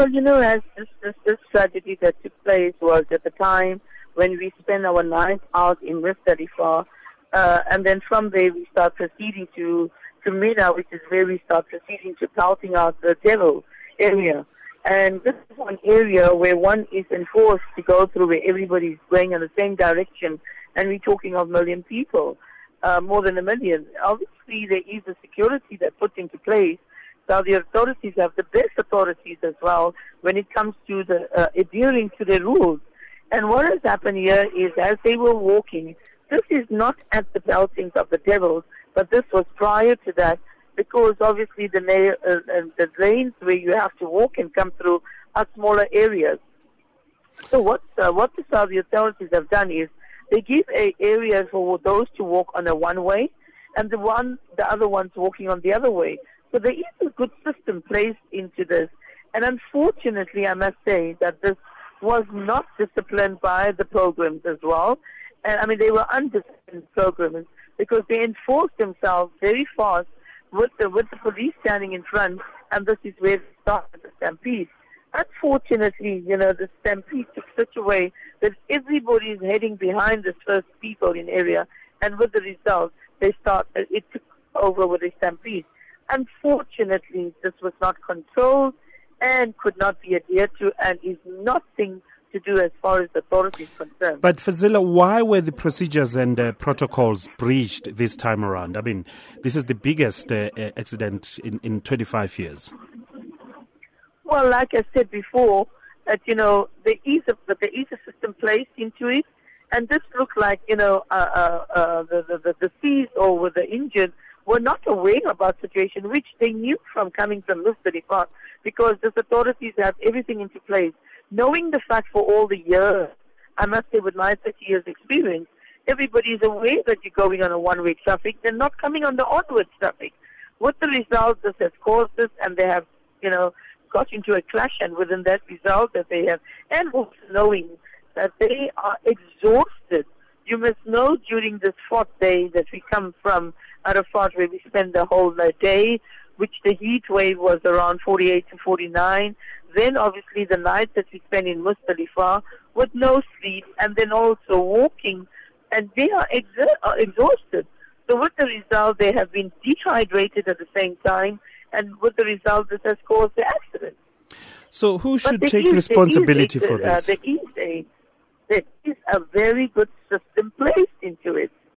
Well, you know, as this, this, this tragedy that took place was at the time when we spent our night out in Muzdalifah, uh, and then from there we start proceeding to, to Mina, which is where we start proceeding to pelting out the devil area. And this is one area where one is enforced to go through where everybody's going in the same direction, and we're talking of million people, uh, more than a million. Obviously, there is a security that put into place the authorities have the best authorities as well when it comes to the uh, adhering to the rules. And what has happened here is as they were walking, this is not at the beltings of the devils, but this was prior to that because obviously the, uh, the lanes where you have to walk and come through are smaller areas. So what, uh, what the Saudi authorities have done is they give a area for those to walk on a one way and the one, the other ones walking on the other way. So there is a good system placed into this. And unfortunately, I must say that this was not disciplined by the programs as well. And I mean, they were undisciplined programs because they enforced themselves very fast with the, with the police standing in front, and this is where started the stampede. Unfortunately, you know, the stampede took such a way that everybody is heading behind the first people in area, and with the result, they start, it took over with the stampede. Unfortunately, this was not controlled and could not be adhered to and is nothing to do as far as the authorities concerned. But Fazila, why were the procedures and uh, protocols breached this time around? I mean, this is the biggest uh, uh accident in, in 25 years. Well, like I said before, that you know there is a there is a system placed into it, and this looked like you know uh, uh, uh the, the the deceased or with the injured were not aware about situation which they knew from coming from this Muzdalifah because the authorities have everything into place. Knowing the fact for all the years, I must say with my 30 years experience, everybody is aware that you're going on a one-way traffic. They're not coming on the onward traffic. With the result, this has caused this and they have, you know, got into a clash and within that result that they have, and also knowing that they are exhausted. You must know during this fourth day that we come from Arafat where we spend the whole day, which the heat wave was around 48 to 49. Then obviously the night that we spend in Muzdalifah with no sleep and then also walking and they are uh, exhausted. So with the result, they have been dehydrated at the same time and with the result, this has caused the accident. So who should take is, responsibility a, for this? Uh, there, is a, there is a very good system placed into it.